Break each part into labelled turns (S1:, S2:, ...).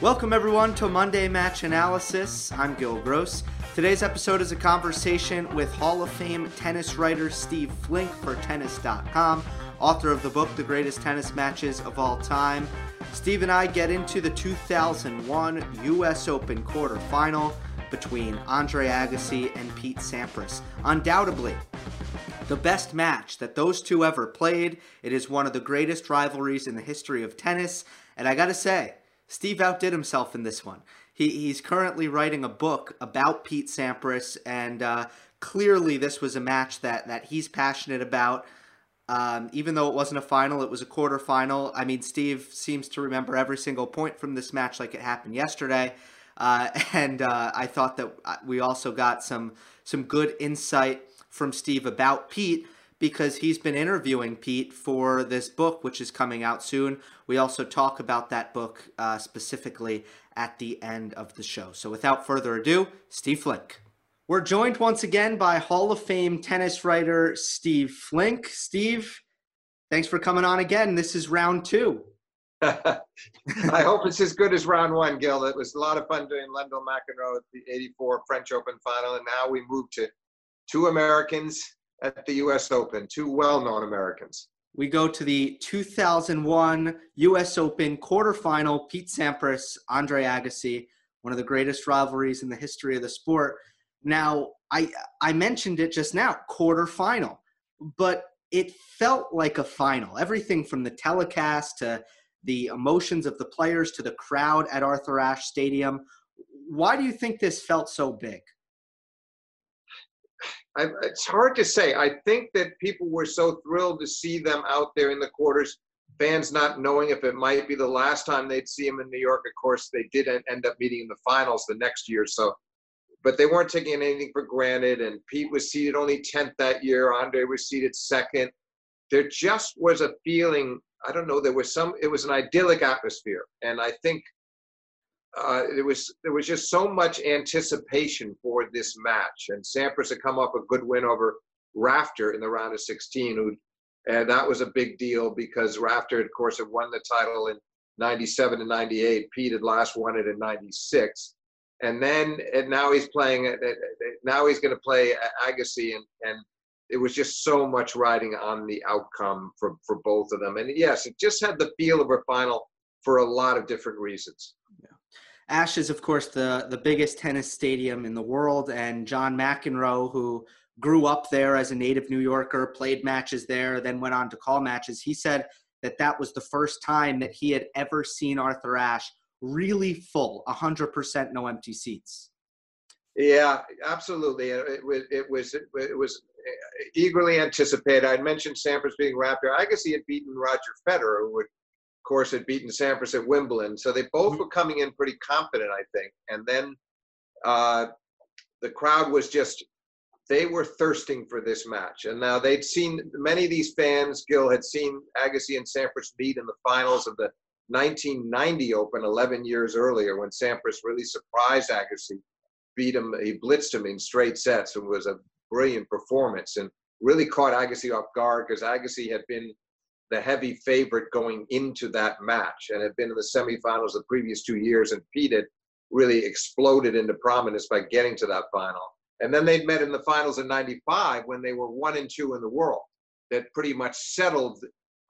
S1: Welcome, everyone, to Monday Match Analysis. I'm Gil Gross. Today's episode is a conversation with Hall of Fame tennis writer Steve Flink for Tennis.com, author of the book The Greatest Tennis Matches of All Time. Steve and I get into the 2001 U.S. Open quarterfinal between Andre Agassi and Pete Sampras. Undoubtedly, the best match that those two ever played. It is one of the greatest rivalries in the history of tennis. And I gotta say, Steve outdid himself in this one. He, he's currently writing a book about Pete Sampras, and uh, clearly this was a match that, that he's passionate about. Um, even though it wasn't a final, it was a quarterfinal. I mean, Steve seems to remember every single point from this match like it happened yesterday. Uh, and uh, I thought that uh, we also got some some good insight from Steve about Pete because he's been interviewing Pete for this book, which is coming out soon. We also talk about that book uh, specifically at the end of the show. So without further ado, Steve Flink. We're joined once again by Hall of Fame tennis writer Steve Flink. Steve, thanks for coming on again. This is round two.
S2: I hope it's as good as round one, Gil. It was a lot of fun doing Lendl McEnroe at the 84 French Open final, and now we move to two Americans at the U.S. Open, two well-known Americans.
S1: We go to the 2001 U.S. Open quarterfinal. Pete Sampras, Andre Agassi, one of the greatest rivalries in the history of the sport. Now, I I mentioned it just now, quarterfinal, but it felt like a final. Everything from the telecast to the emotions of the players to the crowd at Arthur Ashe Stadium. Why do you think this felt so big?
S2: I, it's hard to say. I think that people were so thrilled to see them out there in the quarters, fans not knowing if it might be the last time they'd see them in New York. Of course, they did end up meeting in the finals the next year, so. But they weren't taking anything for granted, and Pete was seated only 10th that year. Andre was seated second. There just was a feeling. I don't know. There was some. It was an idyllic atmosphere, and I think uh, there was there was just so much anticipation for this match, and Sampras had come up a good win over Rafter in the round of 16, who, and that was a big deal because Rafter, of course, had won the title in 97 and 98. Pete had last won it in 96, and then and now he's playing. Uh, uh, uh, now he's going to play Agassi, and and it was just so much riding on the outcome for for both of them. And yes, it just had the feel of a final for a lot of different reasons.
S1: Ashe is, of course, the, the biggest tennis stadium in the world, and John McEnroe, who grew up there as a native New Yorker, played matches there, then went on to call matches. He said that that was the first time that he had ever seen Arthur Ashe really full, 100% no empty seats.
S2: Yeah, absolutely. It was it was it was eh, eagerly anticipated. I mentioned Sampras being Rafter. I guess he had beaten Roger Federer, who would course, had beaten Sampras at Wimbledon. So they both mm-hmm. were coming in pretty confident, I think. And then uh, the crowd was just, they were thirsting for this match. And now they'd seen, many of these fans, Gil, had seen Agassi and Sampras meet in the finals of the 1990 Open 11 years earlier when Sampras really surprised Agassi, beat him, he blitzed him in straight sets. It was a brilliant performance and really caught Agassi off guard because Agassi had been the heavy favorite going into that match and had been in the semifinals the previous two years and Pete had really exploded into prominence by getting to that final. And then they'd met in the finals in 95 when they were one and two in the world. That pretty much settled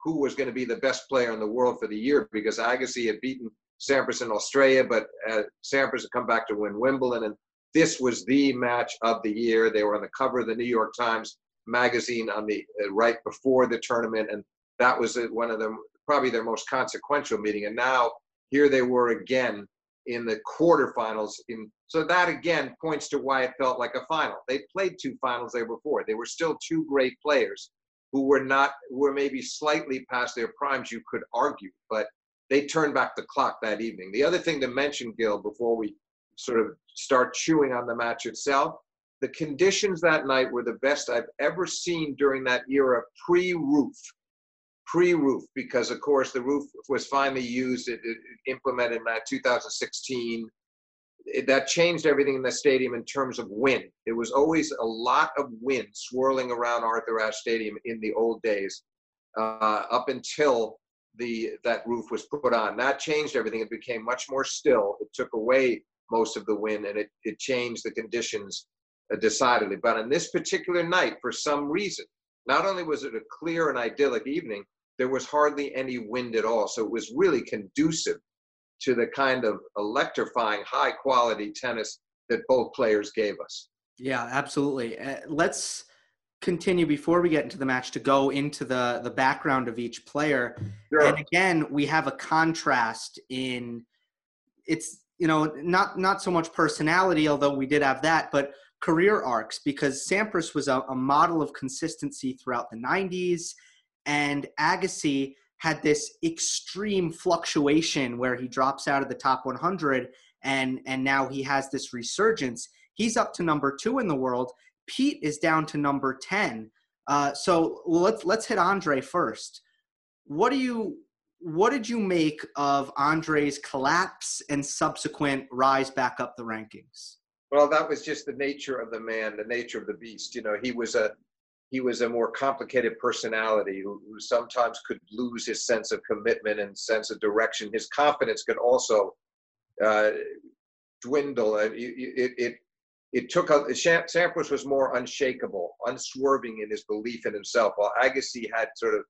S2: who was going to be the best player in the world for the year because Agassi had beaten Sampras in Australia, but uh, Sampras had come back to win Wimbledon. And this was the match of the year. They were on the cover of the New York Times magazine on the uh, right before the tournament. And that was one of them, probably their most consequential meeting. And now here they were again in the quarterfinals. In so that again points to why it felt like a final. They played two finals there before. They were still two great players who were not were maybe slightly past their primes. You could argue, but they turned back the clock that evening. The other thing to mention, Gil, before we sort of start chewing on the match itself, the conditions that night were the best I've ever seen during that era pre-roof pre-roof because of course the roof was finally used it, it, implemented in 2016 it, that changed everything in the stadium in terms of wind there was always a lot of wind swirling around arthur ashe stadium in the old days uh, up until the that roof was put on. That changed everything. It became much more still. It took away most of the wind and it, it changed the conditions uh, decidedly. But on this particular night, for some reason, not only was it a clear and idyllic evening, there was hardly any wind at all. So it was really conducive to the kind of electrifying, high quality tennis that both players gave us.
S1: Yeah, absolutely. Uh, let's continue before we get into the match to go into the the background of each player. Sure. And again, we have a contrast in it's you know not not so much personality, although we did have that, but career arcs because Sampras was a, a model of consistency throughout the 90s, and Agassi had this extreme fluctuation where he drops out of the top 100 and and now he has this resurgence. He's up to number two in the world Pete is down to number 10. Uh, so let's let's hit Andre first. What do you what did you make of Andre's collapse and subsequent rise back up the rankings?
S2: Well, that was just the nature of the man, the nature of the beast. You know, he was a he was a more complicated personality who, who sometimes could lose his sense of commitment and sense of direction. His confidence could also uh, dwindle. It, it, it, it took a Sampras was more unshakable, unswerving in his belief in himself, while Agassi had sort of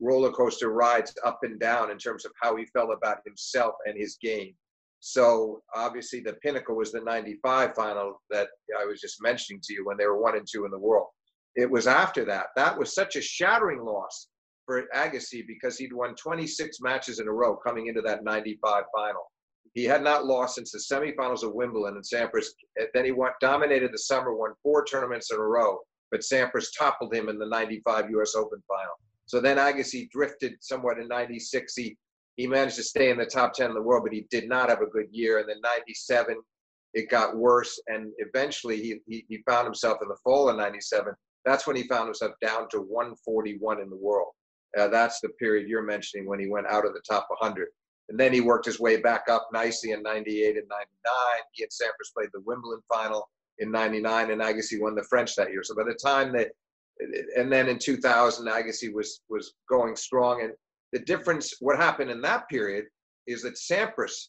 S2: roller coaster rides up and down in terms of how he felt about himself and his game. So obviously the pinnacle was the 95 final that I was just mentioning to you when they were one and two in the world. It was after that. That was such a shattering loss for Agassi because he'd won 26 matches in a row coming into that 95 final. He had not lost since the semifinals of Wimbledon, and Sampras. Then he went, dominated the summer, won four tournaments in a row, but Sampras toppled him in the '95 U.S. Open final. So then Agassi drifted somewhat in '96. He he managed to stay in the top 10 in the world, but he did not have a good year. And then '97, it got worse, and eventually he, he he found himself in the fall of '97. That's when he found himself down to 141 in the world. Uh, that's the period you're mentioning when he went out of the top 100. And then he worked his way back up nicely in 98 and 99. He and Sampras played the Wimbledon final in 99, and Agassi won the French that year. So by the time that, and then in 2000, Agassi was, was going strong. And the difference, what happened in that period is that Sampras,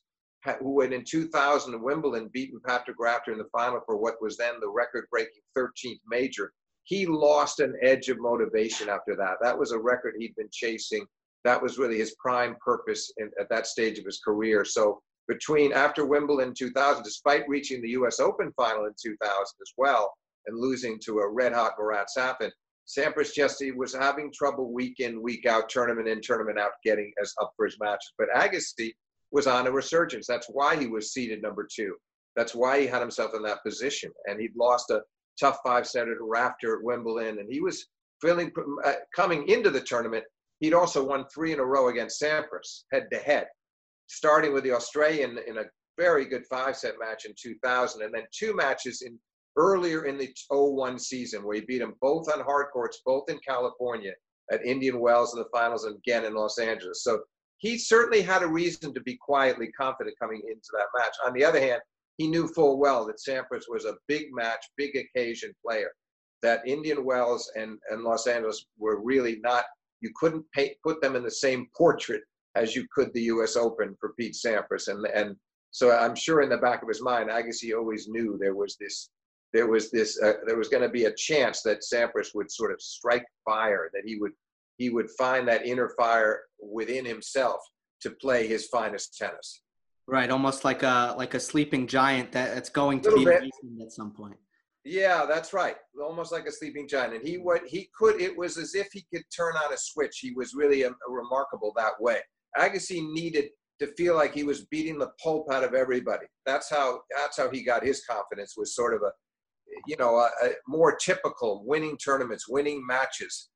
S2: who had in 2000 in Wimbledon beaten Patrick Rafter in the final for what was then the record breaking 13th major, he lost an edge of motivation after that. That was a record he'd been chasing that was really his prime purpose in, at that stage of his career. So between after Wimbledon 2000, despite reaching the U.S. Open final in 2000 as well and losing to a red hot Marat Safin, Sampras just was having trouble week in week out, tournament in tournament out, getting as up for his matches. But Agassi was on a resurgence. That's why he was seeded number two. That's why he had himself in that position. And he'd lost a tough five setter to Rafter at Wimbledon, and he was feeling uh, coming into the tournament He'd also won three in a row against Sampras, head to head, starting with the Australian in a very good five set match in 2000, and then two matches in earlier in the 01 season where he beat him both on hard courts, both in California at Indian Wells in the finals and again in Los Angeles. So he certainly had a reason to be quietly confident coming into that match. On the other hand, he knew full well that Sampras was a big match, big occasion player. That Indian Wells and, and Los Angeles were really not you couldn't pay, put them in the same portrait as you could the U.S. Open for Pete Sampras, and and so I'm sure in the back of his mind, Agassi always knew there was this, there was this, uh, there was going to be a chance that Sampras would sort of strike fire, that he would, he would find that inner fire within himself to play his finest tennis.
S1: Right, almost like a like a sleeping giant that, that's going to be at some point.
S2: Yeah, that's right. Almost like a sleeping giant. And he what he could. It was as if he could turn on a switch. He was really a, a remarkable that way. Agassi needed to feel like he was beating the pulp out of everybody. That's how that's how he got his confidence. Was sort of a, you know, a, a more typical winning tournaments, winning matches,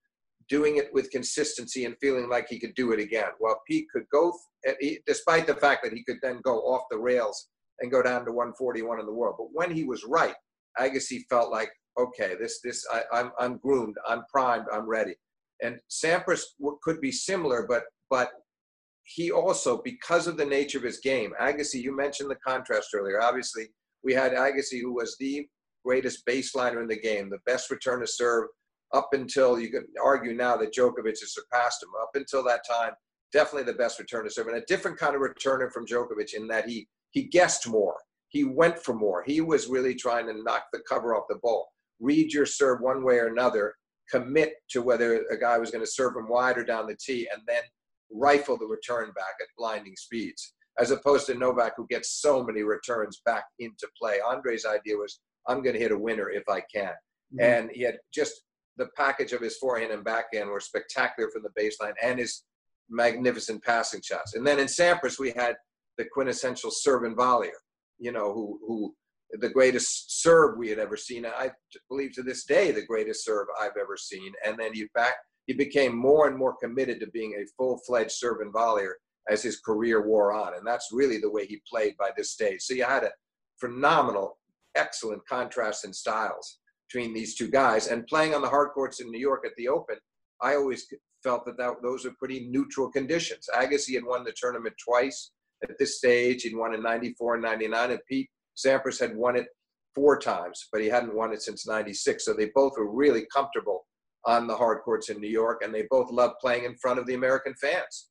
S2: doing it with consistency and feeling like he could do it again. While Pete could go, eh, despite the fact that he could then go off the rails and go down to 141 in the world. But when he was right, Agassi felt like, okay, this this I, I'm I'm groomed, I'm primed, I'm ready. And Sampras could be similar, but but he also, because of the nature of his game, Agassi, you mentioned the contrast earlier. Obviously, we had Agassi, who was the greatest baseliner in the game, the best return to serve up until you could argue now that Djokovic has surpassed him. Up until that time, definitely the best return to serve, and a different kind of returner from Djokovic in that he he guessed more. He went for more. He was really trying to knock the cover off the ball. Read your serve one way or another. Commit to whether a guy was going to serve him wide or down the tee, and then rifle the return back at blinding speeds. As opposed to Novak, who gets so many returns back into play. Andre's idea was, I'm going to hit a winner if I can. Mm-hmm. And he had just the package of his forehand and backhand were spectacular from the baseline and his magnificent passing shots. And then in Sampras, we had the quintessential serve and volleyer, you know, who, who the greatest serve we had ever seen. I believe to this day, the greatest serve I've ever seen. And then he back, he became more and more committed to being a full-fledged serve and volleyer as his career wore on. And that's really the way he played by this stage. So you had a phenomenal, excellent contrast in styles between these two guys. And playing on the hard courts in New York at the Open, I always felt that, that those are pretty neutral conditions. Agassi had won the tournament twice at this stage. He'd won in 94 and 99. And Pete Sampras had won it four times, but he hadn't won it since 96. So they both were really comfortable on the hard courts in New York, and they both loved playing in front of the American fans.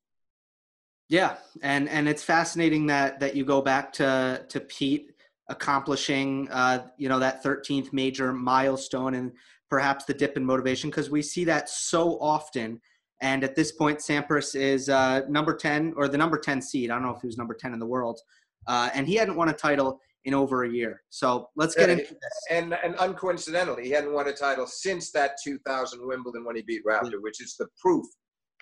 S1: Yeah, and and it's fascinating that that you go back to to Pete accomplishing uh, you know that 13th major milestone and perhaps the dip in motivation because we see that so often. And at this point, Sampras is uh, number 10 or the number 10 seed. I don't know if he was number 10 in the world, uh, and he hadn't won a title in over a year. So let's get into this.
S2: And and uncoincidentally, he hadn't won a title since that 2000 Wimbledon when he beat Rafter, which is the proof.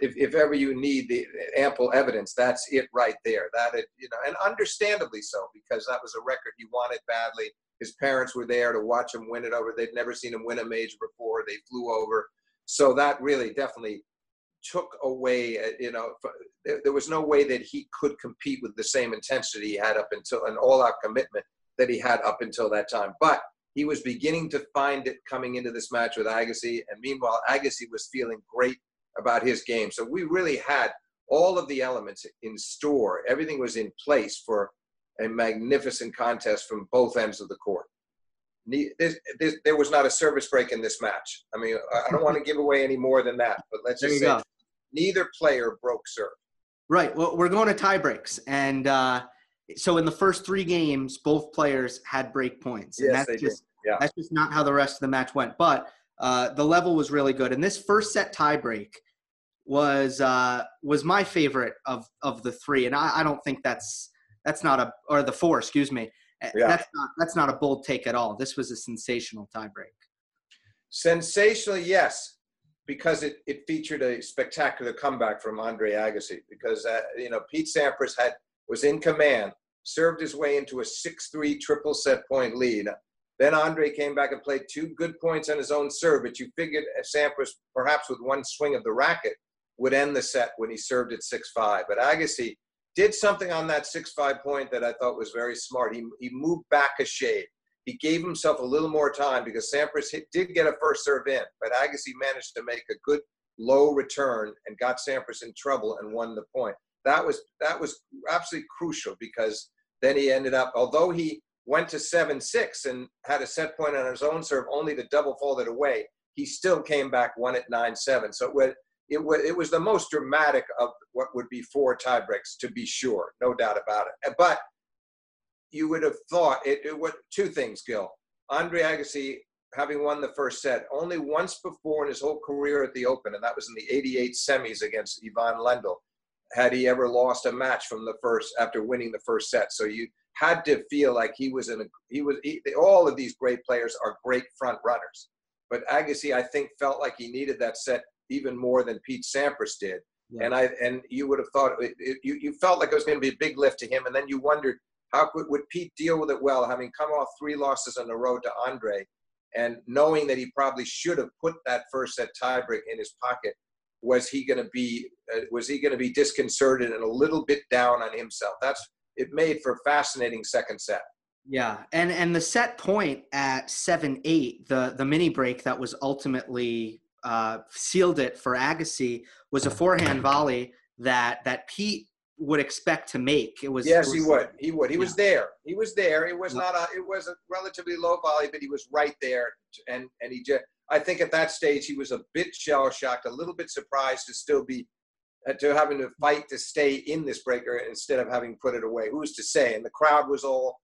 S2: If, if ever you need the ample evidence, that's it right there. That it, you know, and understandably so, because that was a record he wanted badly. His parents were there to watch him win it over. They'd never seen him win a major before. They flew over, so that really definitely took away, uh, you know, there was no way that he could compete with the same intensity he had up until an all-out commitment that he had up until that time. But he was beginning to find it coming into this match with Agassi, and meanwhile, Agassi was feeling great about his game. So we really had all of the elements in store. Everything was in place for a magnificent contest from both ends of the court. there was not a service break in this match. I mean, I don't want to give away any more than that, but let's just say go. neither player broke serve.
S1: Right. Well, we're going to tie breaks, and uh, so in the first three games, both players had break points.
S2: And
S1: yes,
S2: that's just. Yeah.
S1: That's just not how the rest of the match went. But uh, the level was really good, and this first set tie tiebreak was uh, was my favorite of of the three. And I, I don't think that's that's not a or the four, excuse me. Yeah. That's not that's not a bold take at all. This was a sensational tiebreak.
S2: Sensational, yes because it, it featured a spectacular comeback from Andre Agassi because uh, you know Pete Sampras had was in command, served his way into a 6-3 triple set point lead. Then Andre came back and played two good points on his own serve, but you figured Sampras perhaps with one swing of the racket would end the set when he served at 6-5. But Agassi did something on that 6-5 point that I thought was very smart. He, he moved back a shade he gave himself a little more time because Sampras did get a first serve in, but Agassi managed to make a good low return and got Sampras in trouble and won the point. That was that was absolutely crucial because then he ended up, although he went to seven six and had a set point on his own serve, only to double fault it away. He still came back, won at nine seven. So it it was it was the most dramatic of what would be four tiebreaks, to be sure, no doubt about it. But you would have thought it, it would two things, Gil. Andre Agassi, having won the first set, only once before in his whole career at the Open, and that was in the 88 semis against Ivan Lendl, had he ever lost a match from the first after winning the first set. So you had to feel like he was in a he was he, all of these great players are great front runners. But Agassi, I think, felt like he needed that set even more than Pete Sampras did. Yeah. And I and you would have thought it, it, you you felt like it was going to be a big lift to him, and then you wondered how could, would Pete deal with it well, having come off three losses on the road to Andre, and knowing that he probably should have put that first set tiebreak in his pocket? Was he going to be uh, was he going to be disconcerted and a little bit down on himself? That's it made for a fascinating second set.
S1: Yeah, and and the set point at seven eight, the the mini break that was ultimately uh, sealed it for Agassi was a forehand volley that that Pete would expect to make. It was
S2: yes,
S1: it
S2: was, he would. He would. He yeah. was there. He was there. It was not a. It was a relatively low volley, but he was right there. And and he just. I think at that stage he was a bit shell shocked, a little bit surprised to still be uh, to having to fight to stay in this breaker instead of having put it away. Who's to say? And the crowd was all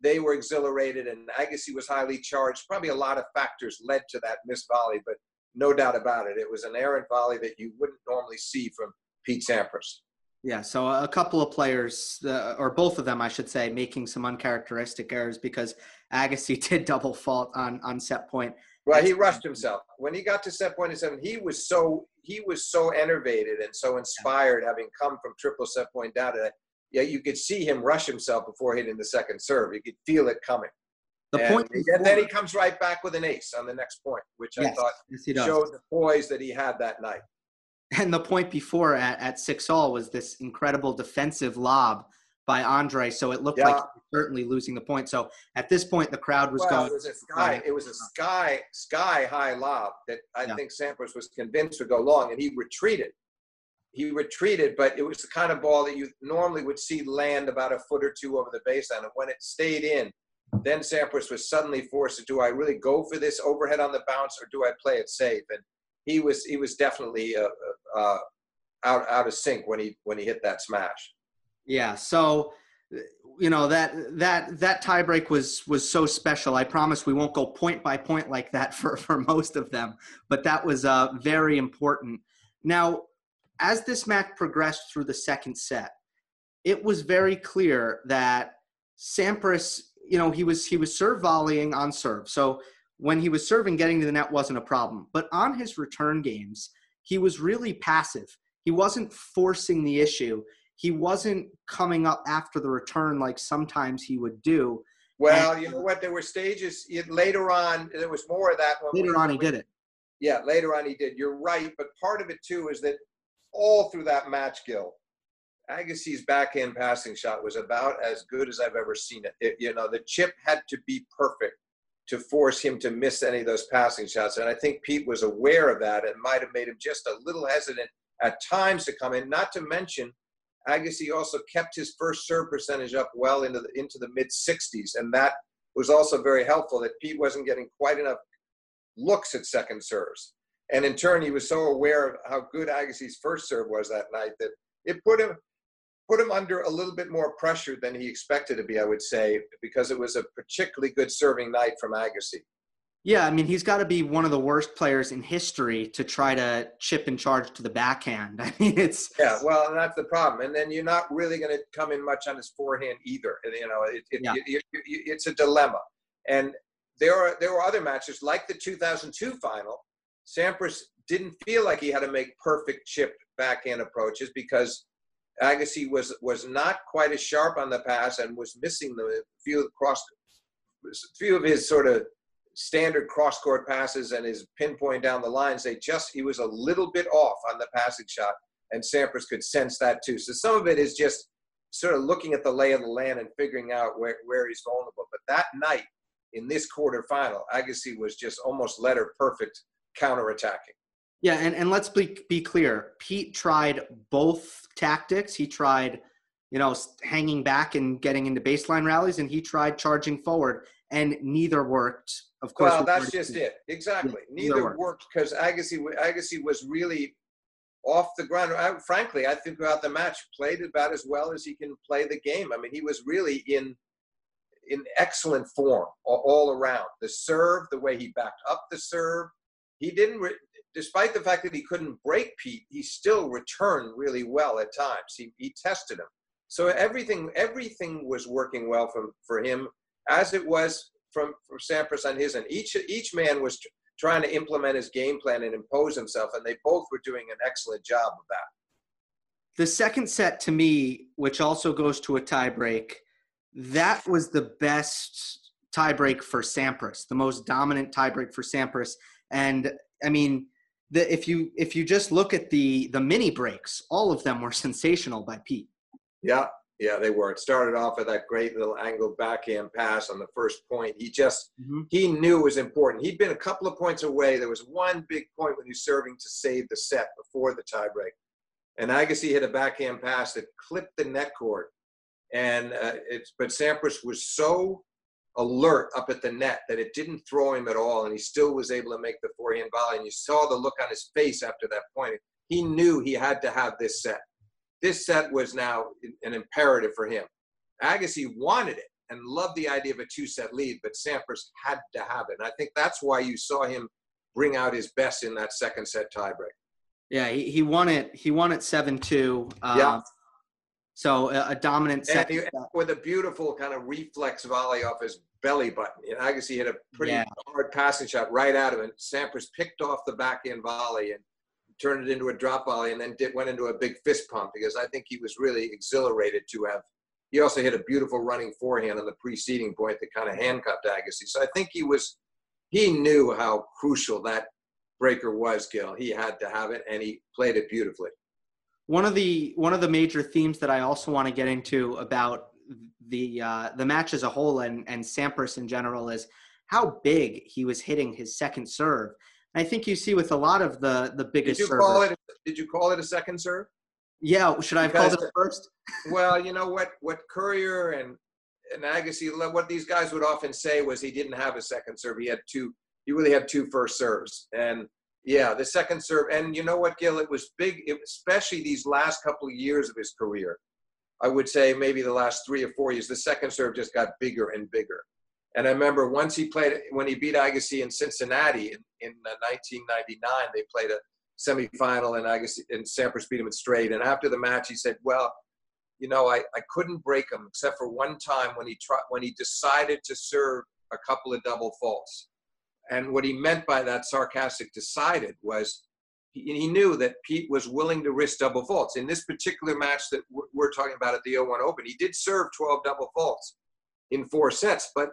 S2: they were exhilarated, and Agassi was highly charged. Probably a lot of factors led to that missed volley, but no doubt about it, it was an errant volley that you wouldn't normally see from Pete Sampras.
S1: Yeah, so a couple of players, uh, or both of them, I should say, making some uncharacteristic errors because Agassi did double fault on on set point.
S2: Well, he rushed himself when he got to set point at seven. He was so he was so enervated and so inspired, having come from triple set point down to that. Yeah, you could see him rush himself before hitting the second serve. You could feel it coming. The and, point, and then he comes right back with an ace on the next point, which yes, I thought yes, showed the poise that he had that night.
S1: And the point before at, at six all was this incredible defensive lob by Andre. So it looked yeah. like certainly losing the point. So at this point, the crowd was well, going.
S2: It was a sky. It was a sky sky high lob that I yeah. think Sampras was convinced would go long, and he retreated. He retreated, but it was the kind of ball that you normally would see land about a foot or two over the baseline. And when it stayed in, then Sampras was suddenly forced to: Do I really go for this overhead on the bounce, or do I play it safe? And he was he was definitely uh, uh, out out of sync when he when he hit that smash.
S1: Yeah. So you know that that that tiebreak was was so special. I promise we won't go point by point like that for for most of them, but that was uh, very important. Now, as this match progressed through the second set, it was very clear that Sampras, you know, he was he was serve volleying on serve. So when he was serving, getting to the net wasn't a problem. But on his return games, he was really passive. He wasn't forcing the issue. He wasn't coming up after the return like sometimes he would do.
S2: Well, and, you know what? There were stages later on. There was more of that.
S1: later on, he did it.
S2: Yeah, later on he did. You're right, but part of it too is that all through that match, Gil, Agassi's backhand passing shot was about as good as I've ever seen it. it. You know, the chip had to be perfect to force him to miss any of those passing shots. And I think Pete was aware of that and might have made him just a little hesitant at times to come in. Not to mention, Agassi also kept his first serve percentage up well into the into the mid 60s, and that was also very helpful. That Pete wasn't getting quite enough looks at second serves, and in turn, he was so aware of how good Agassi's first serve was that night that it put him put him under a little bit more pressure than he expected to be, I would say, because it was a particularly good serving night from Agassi.
S1: Yeah, I mean, he's got to be one of the worst players in history to try to chip and charge to the backhand. I mean, it's
S2: yeah. Well, and that's the problem. And then you're not really going to come in much on his forehand either. You know, it, it, yeah. it, it's a dilemma. And there are there were other matches like the 2002 final. Sampras didn't feel like he had to make perfect chip backhand approaches because Agassi was was not quite as sharp on the pass and was missing the few cross few of his sort of standard cross court passes and his pinpoint down the lines. They just he was a little bit off on the passing shot, and Sampras could sense that too. So some of it is just sort of looking at the lay of the land and figuring out where, where he's vulnerable. But that night in this quarterfinal, Agassi was just almost letter perfect counterattacking.
S1: Yeah, and, and let's be, be clear. Pete tried both tactics. He tried, you know, hanging back and getting into baseline rallies, and he tried charging forward, and neither worked. Of course.
S2: Well, that's just it. Exactly. Yeah, neither, worked because Agassi Agassi was really off the ground. I, frankly, I think throughout the match played about as well as he can play the game. I mean, he was really in in excellent form all, all around. The serve, the way he backed up the serve, he didn't re- despite the fact that he couldn't break Pete, he still returned really well at times. He, he tested him. So everything everything was working well for, for him, as it was from, from Sampras on his end. Each, each man was t- trying to implement his game plan and impose himself, and they both were doing an excellent job of that.
S1: The second set to me, which also goes to a tiebreak, that was the best tiebreak for Sampras, the most dominant tiebreak for Sampras. And I mean, the, if you if you just look at the the mini breaks, all of them were sensational by Pete.
S2: Yeah, yeah, they were. It started off with that great little angled backhand pass on the first point. He just mm-hmm. he knew it was important. He'd been a couple of points away. There was one big point when he was serving to save the set before the tiebreak, and Agassi hit a backhand pass that clipped the net cord. And uh, it's but Sampras was so alert up at the net that it didn't throw him at all, and he still was able to make the forehand volley. And you saw the look on his face after that point. he knew he had to have this set. This set was now an imperative for him. Agassi wanted it and loved the idea of a two set lead, but Sampras had to have it. And I think that's why you saw him bring out his best in that second set tiebreak.
S1: Yeah, he, he won it. He won it seven two. Um, yeah. So a, a dominant set
S2: he, with a beautiful kind of reflex volley off his belly button. Know, Agassi hit a pretty yeah. hard passing shot right at him, and Sampras picked off the backhand volley and turned it into a drop volley, and then did, went into a big fist pump because I think he was really exhilarated to have. He also hit a beautiful running forehand on the preceding point that kind of handcuffed Agassi. So I think he was, he knew how crucial that breaker was, Gil. He had to have it, and he played it beautifully.
S1: One of the one of the major themes that I also want to get into about the uh, the match as a whole and and Sampras in general is how big he was hitting his second serve. And I think you see with a lot of the the biggest.
S2: Did you servers, call it? Did you call it a second serve?
S1: Yeah, should I have called it first?
S2: well, you know what what Courier and and Agassi, what these guys would often say was he didn't have a second serve. He had two. He really had two first serves, and yeah, the second serve. And you know what, Gil? It was big, it, especially these last couple of years of his career. I would say maybe the last three or four years, the second serve just got bigger and bigger. And I remember once he played, when he beat Agassi in Cincinnati in, in 1999, uh, they played a semifinal and Agassi and Sampras beat him in straight. And after the match, he said, well, you know, I, I couldn't break him except for one time when he tried, when he decided to serve a couple of double faults. And what he meant by that sarcastic decided was he, knew that Pete was willing to risk double faults. In this particular match that we're, talking about at the 01 Open, he did serve 12 double faults in four sets, but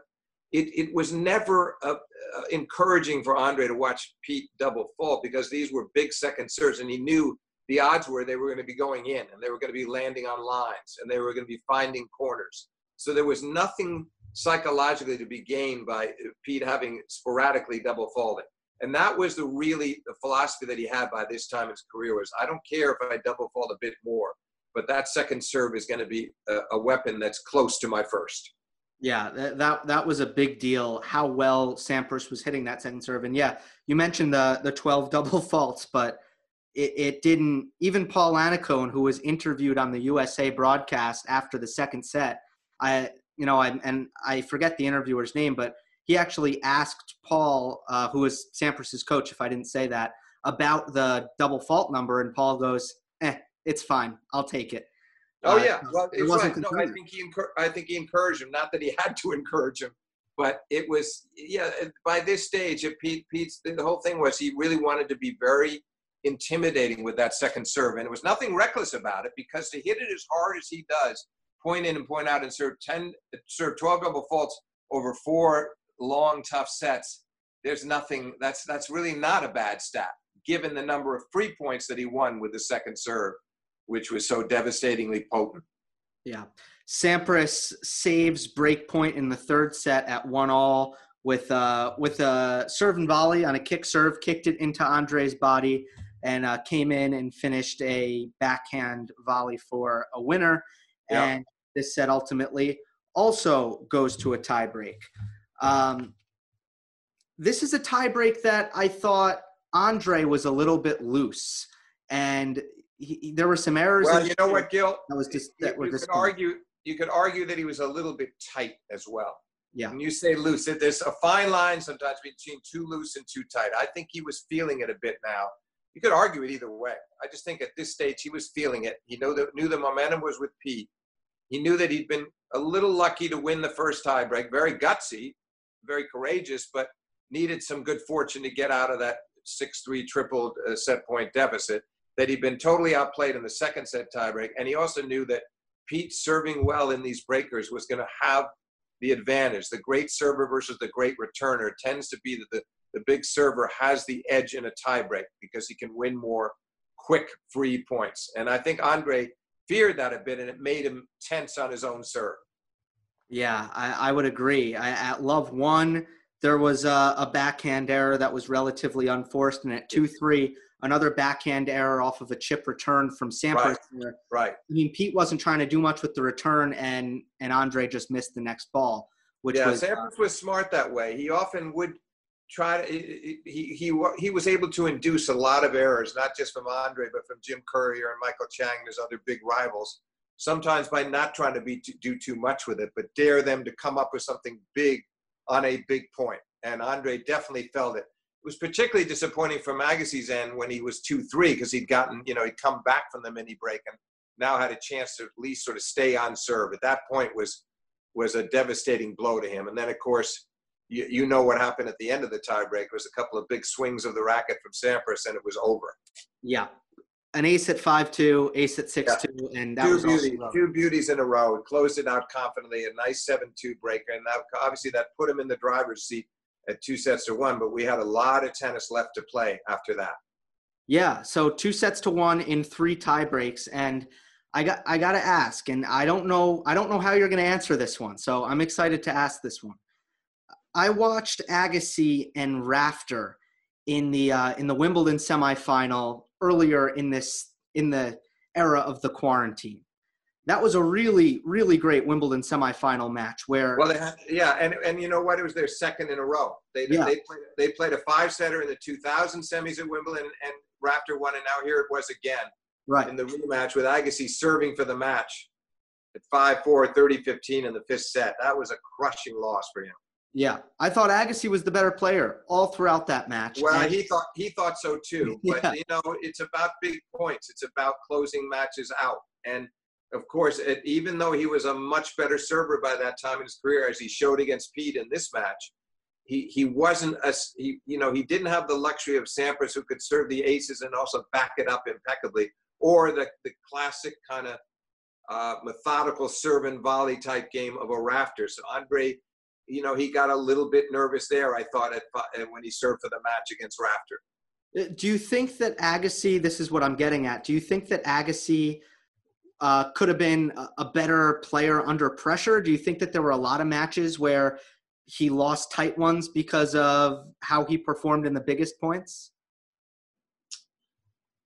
S2: it, it was never uh, uh, encouraging for Andre to watch Pete double fault because these were big second serves, and he knew the odds were they were going to be going in and they were going to be landing on lines and they were going to be finding corners. So there was nothing psychologically to be gained by Pete having sporadically double faulting. And that was the really the philosophy that he had by this time in his career was I don't care if I double fault a bit more, but that second serve is going to be a, a weapon that's close to my first.
S1: Yeah, that, that that was a big deal. How well Sampras was hitting that second serve, and yeah, you mentioned the the twelve double faults, but it, it didn't. Even Paul Annacone, who was interviewed on the USA broadcast after the second set, I you know, I, and I forget the interviewer's name, but he actually asked Paul, uh, who was Sampras's coach, if I didn't say that, about the double fault number, and Paul goes, "Eh, it's fine. I'll take it."
S2: Oh uh, yeah, well, it wasn't. Right. No, I think he encur- I think he encouraged him. Not that he had to encourage him, but it was yeah. By this stage, Pete Pete's the whole thing was he really wanted to be very intimidating with that second serve, and it was nothing reckless about it because to hit it as hard as he does, point in and point out, and serve ten, serve twelve double faults over four long, tough sets, there's nothing that's that's really not a bad stat, given the number of free points that he won with the second serve, which was so devastatingly potent.
S1: Yeah. Sampras saves break point in the third set at one all with uh with a serve and volley on a kick serve, kicked it into Andre's body and uh, came in and finished a backhand volley for a winner. Yeah. And this set ultimately also goes to a tiebreak. Um, this is a tiebreak that I thought Andre was a little bit loose, and he, there were some errors.
S2: Well, you know what, Gil? That was just that you, you could argue. You could argue that he was a little bit tight as well.
S1: Yeah.
S2: When you say loose, there's a fine line sometimes between too loose and too tight. I think he was feeling it a bit now. You could argue it either way. I just think at this stage he was feeling it. He knew that knew the momentum was with Pete. He knew that he'd been a little lucky to win the first tiebreak, very gutsy, very courageous, but needed some good fortune to get out of that 6-3 triple uh, set point deficit. That he'd been totally outplayed in the second set tiebreak, and he also knew that Pete serving well in these breakers was going to have the advantage. The great server versus the great returner tends to be that the, the big server has the edge in a tiebreak because he can win more quick free points. And I think Andre feared that a bit, and it made him tense on his own serve.
S1: Yeah, I, I would agree. I, at Love One, there was a, a, backhand error that was relatively unforced, and at two three, another backhand error off of a chip return from Sampras.
S2: Right. right. I
S1: mean, Pete wasn't trying to do much with the return, and and Andre just missed the next ball. Which
S2: yeah,
S1: was,
S2: Sampras uh, was smart that way. He often would try to he, he he was able to induce a lot of errors, not just from Andre, but from Jim Courier and Michael Chang. There's other big rivals. Sometimes by not trying to be to do too much with it, but dare them to come up with something big on a big point. And Andre definitely felt it. It was particularly disappointing from Agassi's end when he was two three because he'd gotten you know he'd come back from the mini break and now had a chance to at least sort of stay on serve. At that point was was a devastating blow to him. And then of course you, you know what happened at the end of the tiebreak was a couple of big swings of the racket from Sampras, and it was over.
S1: Yeah, an ace at five two, ace at six yeah. two, and that two was
S2: beauties, two beauties in a row. It Closed it out confidently, a nice seven two breaker, and that obviously that put him in the driver's seat at two sets to one. But we had a lot of tennis left to play after that.
S1: Yeah, so two sets to one in three tie breaks, and I got I got to ask, and I don't know I don't know how you're going to answer this one, so I'm excited to ask this one. I watched Agassi and Rafter in the uh, in the Wimbledon semifinal earlier in this in the era of the quarantine. That was a really really great Wimbledon semifinal match where
S2: well had, yeah and and you know what it was their second in a row. They yeah. they played, they played a five setter in the 2000 semis at Wimbledon and Rafter won and now here it was again
S1: right
S2: in the rematch with Agassi serving for the match at 5-4 30-15 in the fifth set. That was a crushing loss for him.
S1: Yeah, I thought Agassi was the better player all throughout that match.
S2: Well, and he thought he thought so too. But yeah. you know, it's about big points. It's about closing matches out. And of course, it, even though he was a much better server by that time in his career, as he showed against Pete in this match, he he wasn't a he you know he didn't have the luxury of Sampras who could serve the aces and also back it up impeccably, or the the classic kind of uh, methodical serve and volley type game of a rafter. So Andre you know, he got a little bit nervous there. I thought at, when he served for the match against Rafter.
S1: Uh, do you think that Agassi? This is what I'm getting at. Do you think that Agassi uh, could have been a better player under pressure? Do you think that there were a lot of matches where he lost tight ones because of how he performed in the biggest points?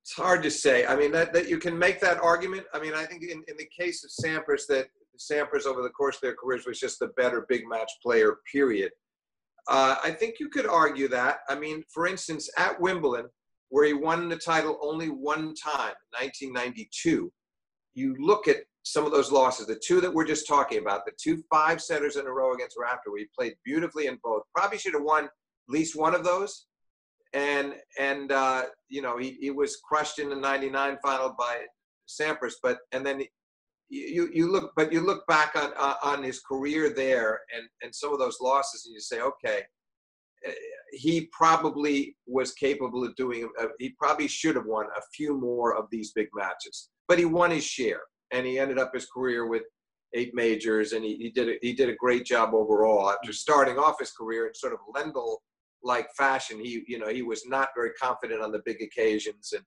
S2: It's hard to say. I mean, that, that you can make that argument. I mean, I think in, in the case of Sampras, that Sampras over the course of their careers was just the better big match player, period. Uh, I think you could argue that. I mean, for instance, at Wimbledon, where he won the title only one time, 1992, you look at some of those losses, the two that we're just talking about, the two five setters in a row against Rafter, where he played beautifully in both. Probably should have won at least one of those. And and uh, you know he, he was crushed in the '99 final by Sampras, but and then you you look but you look back on on his career there and and some of those losses and you say okay eh, he probably was capable of doing uh, he probably should have won a few more of these big matches but he won his share and he ended up his career with eight majors and he, he did a, he did a great job overall after starting off his career in sort of Lendl like fashion. He you know he was not very confident on the big occasions and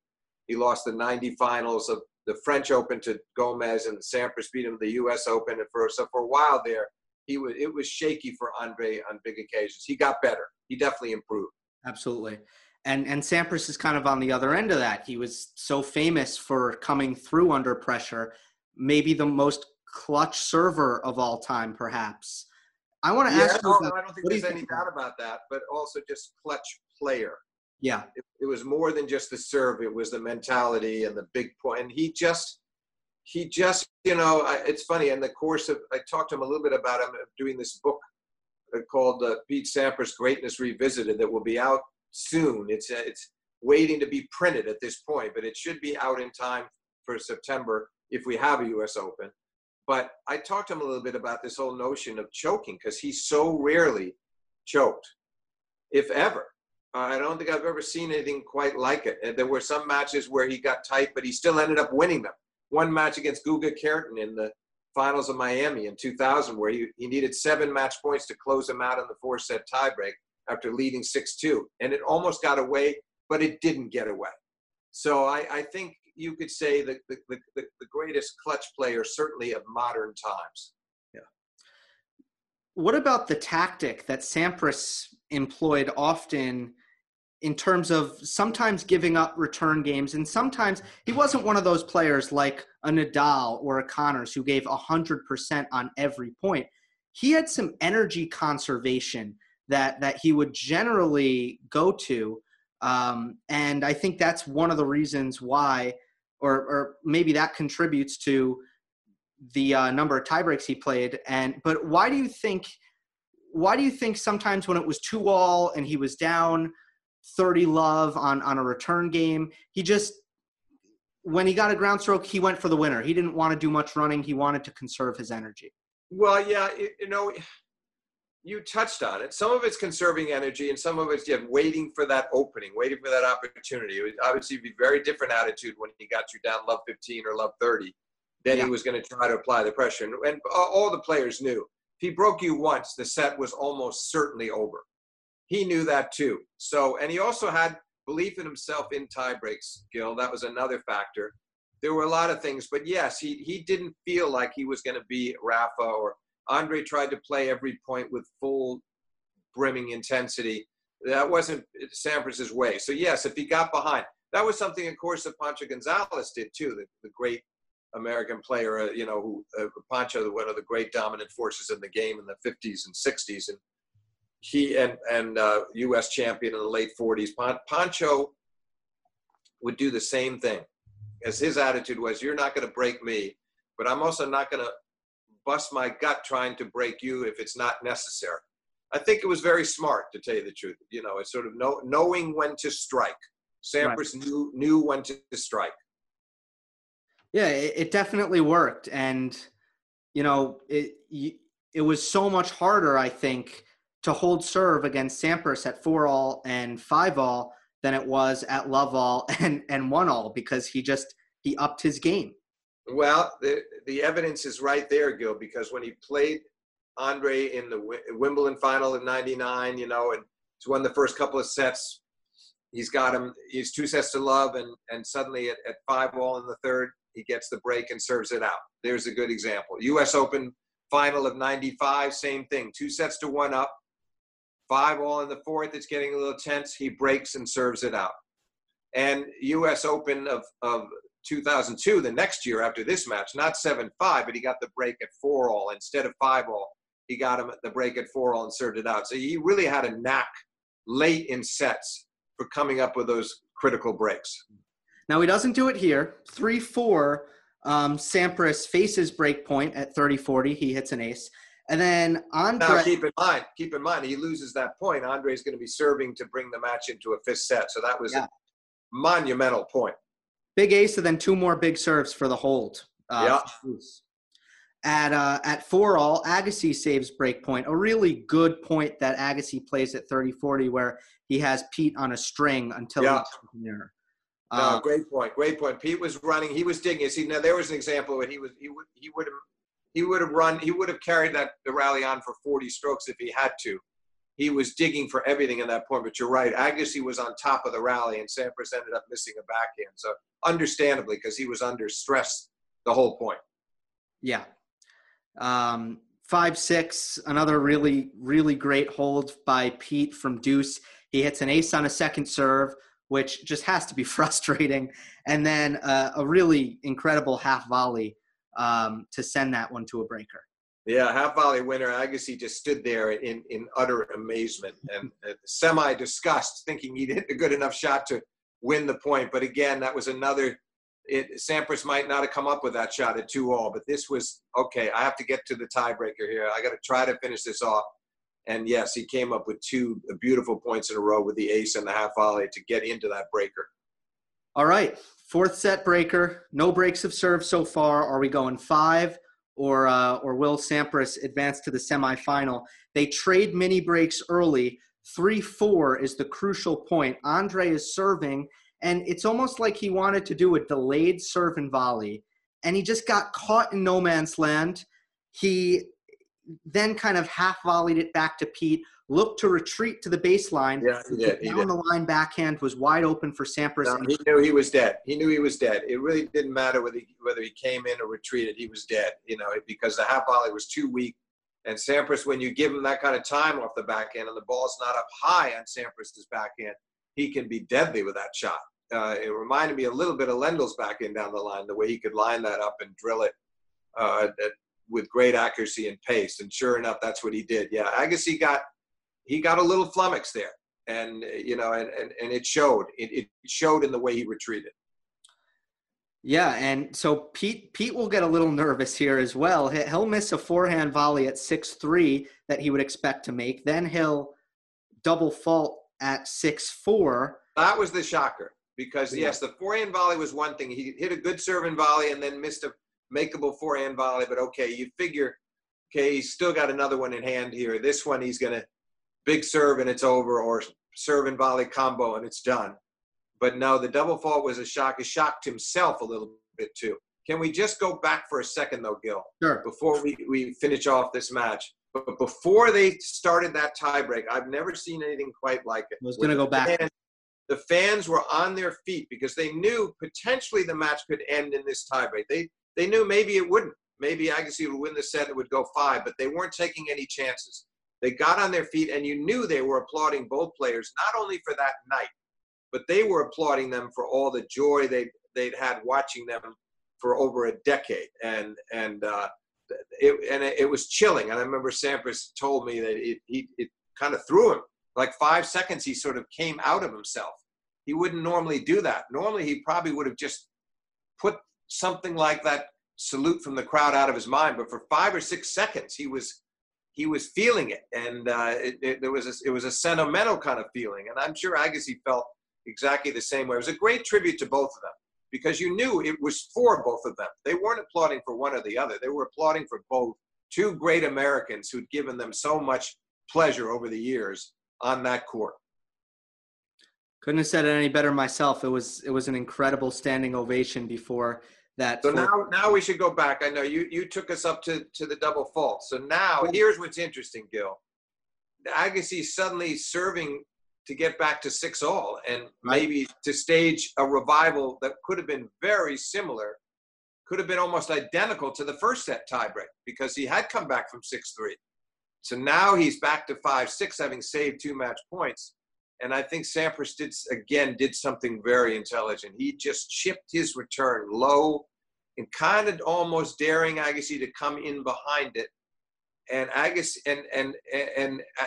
S2: he lost the 90 finals of the French Open to Gomez and Sampras beat him the U.S. Open. And for so for a while there, he was it was shaky for Andre on big occasions. He got better. He definitely improved.
S1: Absolutely. And and Sampras is kind of on the other end of that. He was so famous for coming through under pressure, maybe the most clutch server of all time, perhaps. I want to
S2: yeah,
S1: ask
S2: no, you. About, I don't think there's any doubt about that, but also just clutch player.
S1: Yeah.
S2: It, it, was more than just the serve. It was the mentality and the big point. And he just, he just, you know, I, it's funny. In the course of, I talked to him a little bit about him doing this book uh, called uh, Pete Sampras Greatness Revisited that will be out soon. It's, uh, it's waiting to be printed at this point, but it should be out in time for September if we have a U.S. Open. But I talked to him a little bit about this whole notion of choking because he so rarely choked, if ever. I don't think I've ever seen anything quite like it. There were some matches where he got tight, but he still ended up winning them. One match against Guga Kuerten in the finals of Miami in 2000, where he, he needed seven match points to close him out in the four set tiebreak after leading 6 2. And it almost got away, but it didn't get away. So I, I think you could say that the, the, the, the greatest clutch player, certainly of modern times.
S1: Yeah. What about the tactic that Sampras employed often in terms of sometimes giving up return games and sometimes he wasn't one of those players like a Nadal or a Connors who gave 100% on every point. He had some energy conservation that that he would generally go to. Um, and I think that's one of the reasons why, or or maybe that contributes to the uh, number of tiebreaks he played. And but why do you think? Why do you think sometimes when it was two all and he was down 30 love on on a return game, he just when he got a ground stroke, he went for the winner. He didn't want to do much running. He wanted to conserve his energy.
S2: Well, yeah, you know, you touched on it. Some of it's conserving energy, and some of it's yeah, waiting for that opening, waiting for that opportunity. It would obviously be very different attitude when he got you down love 15 or love 30. Then yeah. he was going to try to apply the pressure, and, and all the players knew if he broke you once, the set was almost certainly over. He knew that too. So, and he also had belief in himself in tie breaks, Gil. That was another factor. There were a lot of things, but yes, he he didn't feel like he was going to be Rafa or Andre tried to play every point with full brimming intensity. That wasn't Sampras's way. So yes, if he got behind, that was something, of course, that Pancho Gonzales did too. The, the great American player, uh, you know, who uh, Pancho, one of the great dominant forces in the game in the 50s and 60s, and he and and uh, U.S. champion in the late 40s. Pancho would do the same thing, as his attitude was: "You're not going to break me, but I'm also not going to bust my gut trying to break you if it's not necessary." I think it was very smart, to tell you the truth. You know, it's sort of know, knowing when to strike. Sampras right. knew knew when to strike.
S1: Yeah, it, it definitely worked, and you know, it it was so much harder, I think to hold serve against Sampras at four all and five all than it was at love all and, and one all because he just he upped his game.
S2: Well, the, the evidence is right there, Gil, because when he played Andre in the Wimbledon final in 99, you know, and he's won the first couple of sets. He's got him, he's two sets to love, and, and suddenly at, at five all in the third, he gets the break and serves it out. There's a good example. US Open final of 95, same thing. Two sets to one up, Five all in the fourth, it's getting a little tense. He breaks and serves it out. And U.S. Open of, of 2002, the next year after this match, not 7 5, but he got the break at 4 all instead of 5 all. He got him the break at 4 all and served it out. So he really had a knack late in sets for coming up with those critical breaks.
S1: Now he doesn't do it here. 3 4, um, Sampras faces break point at 30 40. He hits an ace. And then Andre.
S2: Now keep in mind, keep in mind, he loses that point. Andre is going to be serving to bring the match into a fifth set. So that was yeah. a monumental point.
S1: Big ace, and then two more big serves for the hold.
S2: Uh, yeah.
S1: At uh, at four all, Agassi saves break point. A really good point that Agassi plays at 30-40, where he has Pete on a string until yeah. he's near.
S2: No, uh, great point. Great point. Pete was running. He was digging. See, now there was an example where he was he would he would have he would have run, he would have carried that the rally on for 40 strokes if he had to. He was digging for everything at that point. But you're right, Agassi was on top of the rally, and Sampras ended up missing a backhand. So understandably, because he was under stress the whole point.
S1: Yeah. Um, five six, another really really great hold by Pete from Deuce. He hits an ace on a second serve, which just has to be frustrating, and then uh, a really incredible half volley um, to send that one to a breaker.
S2: Yeah, half volley winner. Agassi just stood there in, in utter amazement and uh, semi disgust, thinking he'd hit a good enough shot to win the point. But again, that was another. It, Sampras might not have come up with that shot at two all, but this was okay. I have to get to the tiebreaker here. I got to try to finish this off. And yes, he came up with two beautiful points in a row with the ace and the half volley to get into that breaker.
S1: All right, fourth set breaker. No breaks have served so far. Are we going five, or uh, or will Sampras advance to the semifinal? They trade mini breaks early. Three four is the crucial point. Andre is serving, and it's almost like he wanted to do a delayed serve and volley, and he just got caught in no man's land. He then kind of half volleyed it back to Pete looked to retreat to the baseline.
S2: Yeah, he did. He
S1: down did. the line backhand was wide open for Sampras. No,
S2: he knew he was dead. He knew he was dead. It really didn't matter whether he, whether he came in or retreated. He was dead. You know, because the half volley was too weak. And Sampras, when you give him that kind of time off the backhand and the ball's not up high on Sampras's backhand, he can be deadly with that shot. Uh, it reminded me a little bit of Lendl's backhand down the line, the way he could line that up and drill it uh, with great accuracy and pace. And sure enough, that's what he did. Yeah, Agassi got he got a little flummox there, and you know, and and, and it showed. It, it showed in the way he retreated.
S1: Yeah, and so Pete Pete will get a little nervous here as well. He'll miss a forehand volley at six three that he would expect to make. Then he'll double fault at six four.
S2: That was the shocker because yes, the forehand volley was one thing. He hit a good serve and volley and then missed a makeable forehand volley. But okay, you figure, okay, he's still got another one in hand here. This one he's gonna big serve and it's over, or serve and volley combo and it's done. But no, the double fault was a shock. It shocked himself a little bit too. Can we just go back for a second though, Gil?
S1: Sure.
S2: Before we, we finish off this match. But before they started that tiebreak, I've never seen anything quite like it.
S1: I was going to go back.
S2: Fans, the fans were on their feet because they knew potentially the match could end in this tiebreak. They they knew maybe it wouldn't. Maybe Agassi would win the set. It would go five, but they weren't taking any chances. They got on their feet, and you knew they were applauding both players not only for that night, but they were applauding them for all the joy they they'd had watching them for over a decade, and and uh, it and it was chilling. And I remember Sampras told me that it he it kind of threw him like five seconds. He sort of came out of himself. He wouldn't normally do that. Normally, he probably would have just put something like that salute from the crowd out of his mind. But for five or six seconds, he was he was feeling it, and uh, it, it, there was a, it was a sentimental kind of feeling. And I'm sure Agassi felt exactly the same way. It was a great tribute to both of them because you knew it was for both of them. They weren't applauding for one or the other. They were applauding for both two great Americans who'd given them so much pleasure over the years on that court.
S1: Couldn't have said it any better myself. It was it was an incredible standing ovation before that.
S2: So now now we should go back. I know you you took us up to to the double fault. So now here's what's interesting, Gil. Agassi suddenly serving to get back to six all and maybe to stage a revival that could have been very similar, could have been almost identical to the first set tiebreak because he had come back from six three. So now he's back to five six, having saved two match points. And I think Sampras did again did something very intelligent. He just chipped his return low and kind of almost daring Agassi to come in behind it. And Agassi and and and, and uh,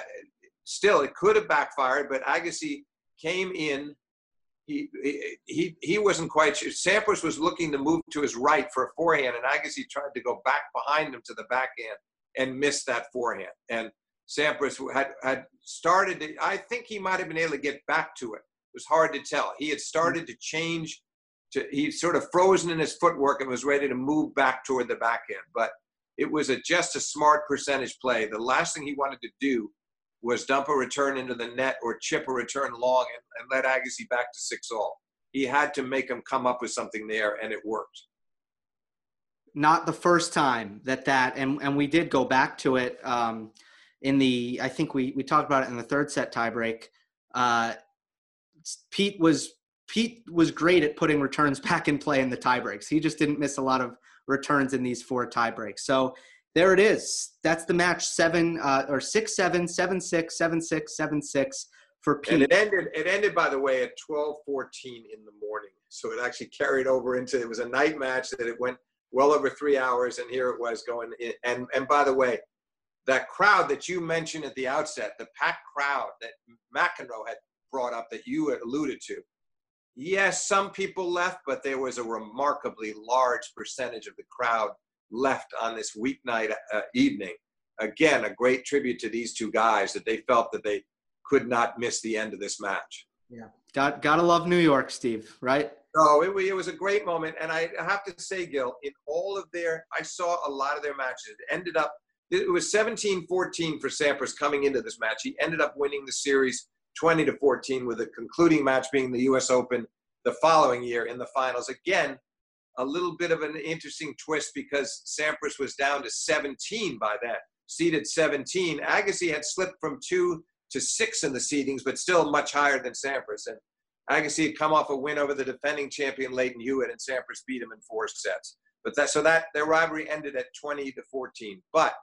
S2: still, it could have backfired, but Agassi came in. He, he, he wasn't quite sure. Sampras was looking to move to his right for a forehand, and Agassi tried to go back behind him to the backhand and missed that forehand. And Sampras had, had started, to, I think he might have been able to get back to it. It was hard to tell. He had started to change, to, he sort of frozen in his footwork and was ready to move back toward the backhand. But it was a, just a smart percentage play. The last thing he wanted to do was dump a return into the net or chip a return long and, and let Agassi back to six all. He had to make him come up with something there, and it worked.
S1: Not the first time that that, and and we did go back to it um, in the. I think we we talked about it in the third set tiebreak. Uh, Pete was Pete was great at putting returns back in play in the tiebreaks. He just didn't miss a lot of returns in these four tiebreaks. So there it is. That's the match seven uh, or six seven seven six seven six seven six for Pete.
S2: And it ended. It ended by the way at twelve fourteen in the morning. So it actually carried over into. It was a night match that it went well over three hours, and here it was going. In, and and by the way, that crowd that you mentioned at the outset, the packed crowd that McEnroe had brought up that you had alluded to. Yes, some people left, but there was a remarkably large percentage of the crowd left on this weeknight uh, evening. Again, a great tribute to these two guys that they felt that they could not miss the end of this match.
S1: Yeah, got gotta love New York, Steve. Right?
S2: No, it, it was a great moment, and I have to say, Gil, in all of their, I saw a lot of their matches. It ended up, it was 17-14 for Sampras coming into this match. He ended up winning the series 20 to 14, with the concluding match being the U.S. Open the following year in the finals. Again, a little bit of an interesting twist because Sampras was down to 17 by then, seeded 17. Agassi had slipped from two to six in the seedings, but still much higher than Sampras. And Agassi had come off a win over the defending champion Lleyton Hewitt, and Sampras beat him in four sets. But that so that their rivalry ended at 20 to 14. But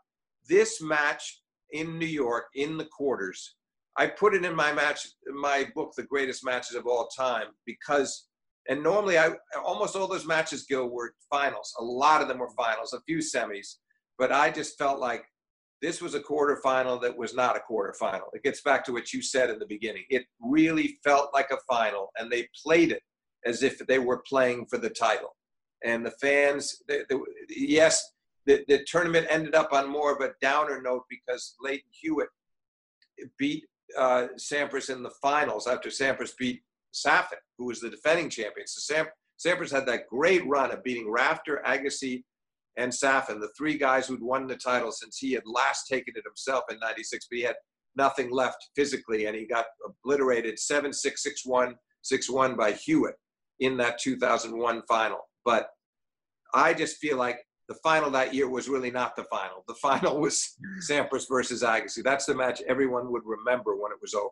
S2: this match in New York in the quarters, I put it in my match, my book, the greatest matches of all time, because and normally, I almost all those matches, Gil, were finals. A lot of them were finals, a few semis. But I just felt like this was a quarterfinal that was not a quarterfinal. It gets back to what you said in the beginning. It really felt like a final, and they played it as if they were playing for the title. And the fans, they, they, yes, the, the tournament ended up on more of a downer note because Lleyton Hewitt beat uh, Sampras in the finals after Sampras beat Safin, who was the defending champion. So Sam, Sampras had that great run of beating Rafter, Agassi, and Safin, the three guys who'd won the title since he had last taken it himself in 96, but he had nothing left physically, and he got obliterated 7 6 6 1 6 1 by Hewitt in that 2001 final. But I just feel like the final that year was really not the final. The final was Sampras versus Agassi. That's the match everyone would remember when it was over.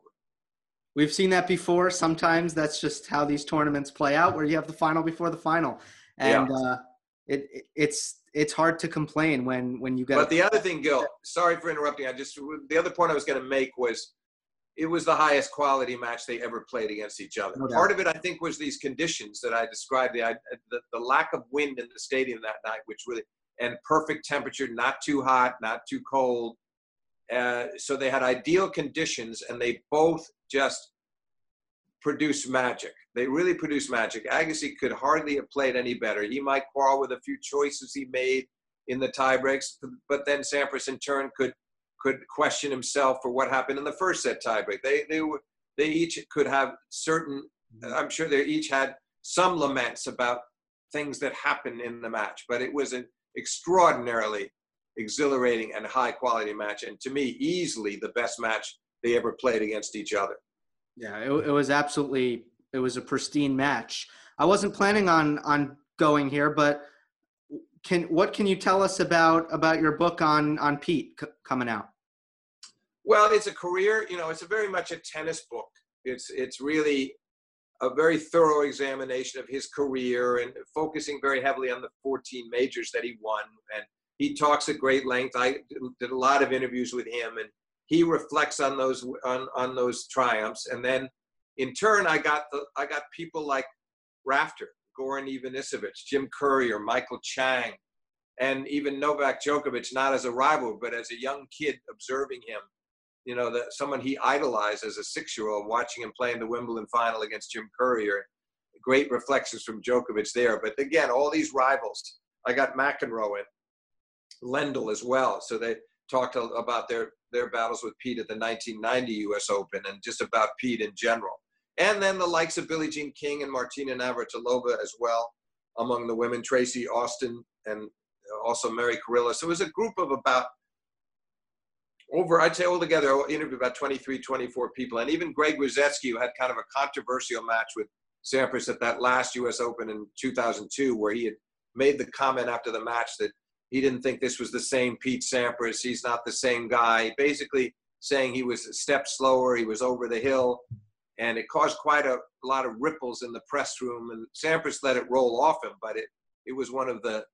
S1: We've seen that before. Sometimes that's just how these tournaments play out, where you have the final before the final, and yeah. uh, it, it, it's it's hard to complain when when you get.
S2: But the other thing, Gil, sorry for interrupting. I just the other point I was going to make was it was the highest quality match they ever played against each other. No Part of it, I think, was these conditions that I described, the, the, the lack of wind in the stadium that night, which really, and perfect temperature, not too hot, not too cold. Uh, so they had ideal conditions, and they both just produced magic. They really produced magic. Agassi could hardly have played any better. He might quarrel with a few choices he made in the tiebreaks, but then Sampras in turn could could question himself for what happened in the first set tiebreak. They they were they each could have certain. Mm-hmm. I'm sure they each had some laments about things that happened in the match, but it was an extraordinarily exhilarating and high quality match, and to me, easily the best match they ever played against each other.
S1: Yeah, it, it was absolutely it was a pristine match. I wasn't planning on on going here, but can what can you tell us about about your book on on Pete c- coming out?
S2: Well, it's a career. You know, it's very much a tennis book. It's it's really a very thorough examination of his career and focusing very heavily on the 14 majors that he won. And he talks at great length. I did a lot of interviews with him, and he reflects on those on on those triumphs. And then, in turn, I got the I got people like Rafter Goran Ivanisevic, Jim Courier, Michael Chang, and even Novak Djokovic, not as a rival, but as a young kid observing him. You know, someone he idolized as a six-year-old, watching him play in the Wimbledon final against Jim Courier. Great reflections from Djokovic there. But again, all these rivals. I got McEnroe and Lendl as well. So they talked about their their battles with Pete at the 1990 U.S. Open and just about Pete in general and then the likes of Billie Jean King and Martina Navratilova as well among the women, Tracy Austin and also Mary Carrillo. So it was a group of about over, I'd say altogether, I interviewed about 23, 24 people. And even Greg Rusedski, who had kind of a controversial match with Sampras at that last U.S. Open in 2002, where he had made the comment after the match that he didn't think this was the same Pete Sampras. He's not the same guy. Basically saying he was a step slower, he was over the hill and it caused quite a, a lot of ripples in the press room. And Sampras let it roll off him, but it it was one of the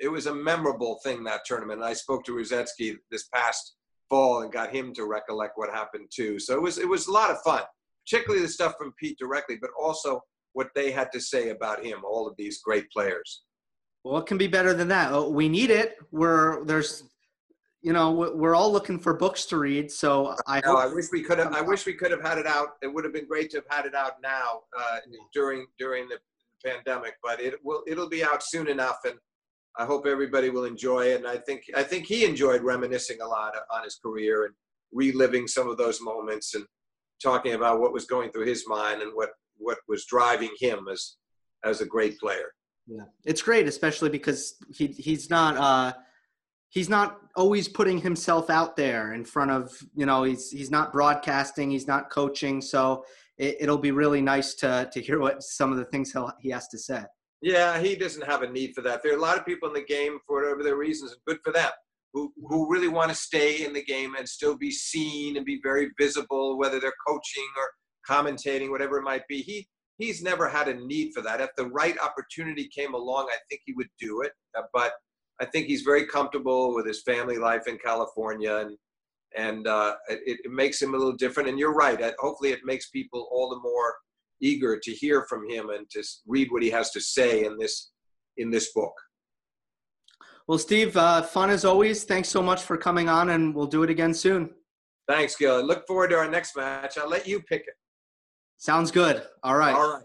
S2: it was a memorable thing that tournament. And I spoke to Rusedski this past fall and got him to recollect what happened too. So it was it was a lot of fun, particularly the stuff from Pete directly, but also what they had to say about him. All of these great players.
S1: Well, what can be better than that? Oh, we need it. We're there's you know we're all looking for books to read so i
S2: know, i wish we could have i wish we could have had it out. It would have been great to have had it out now uh, during during the pandemic but it will it'll be out soon enough and i hope everybody will enjoy it and i think i think he enjoyed reminiscing a lot on his career and reliving some of those moments and talking about what was going through his mind and what what was driving him as as a great player.
S1: Yeah it's great especially because he he's not uh he's not always putting himself out there in front of you know he's he's not broadcasting he's not coaching. So it, will be really nice to to hear what some of the things he has to say.
S2: Yeah he doesn't have a need for that. There are a lot of people in the game for whatever their reasons good for them who who really want to stay in the game and still be seen and be very visible whether they're coaching or commentating whatever it might be. He he's never had a need for that. If the right opportunity came along i think he would do it uh, but I think he's very comfortable with his family life in California, and and uh, it, it, makes him a little different. And you're right. Hopefully, it makes people all the more eager to hear from him and to read what he has to say in this in this book.
S1: Well, Steve, uh, fun as always. Thanks so much for coming on, and we'll do it again soon.
S2: Thanks, Gil. Look forward to our next match. I'll let you pick it.
S1: Sounds good. All right.
S2: All right.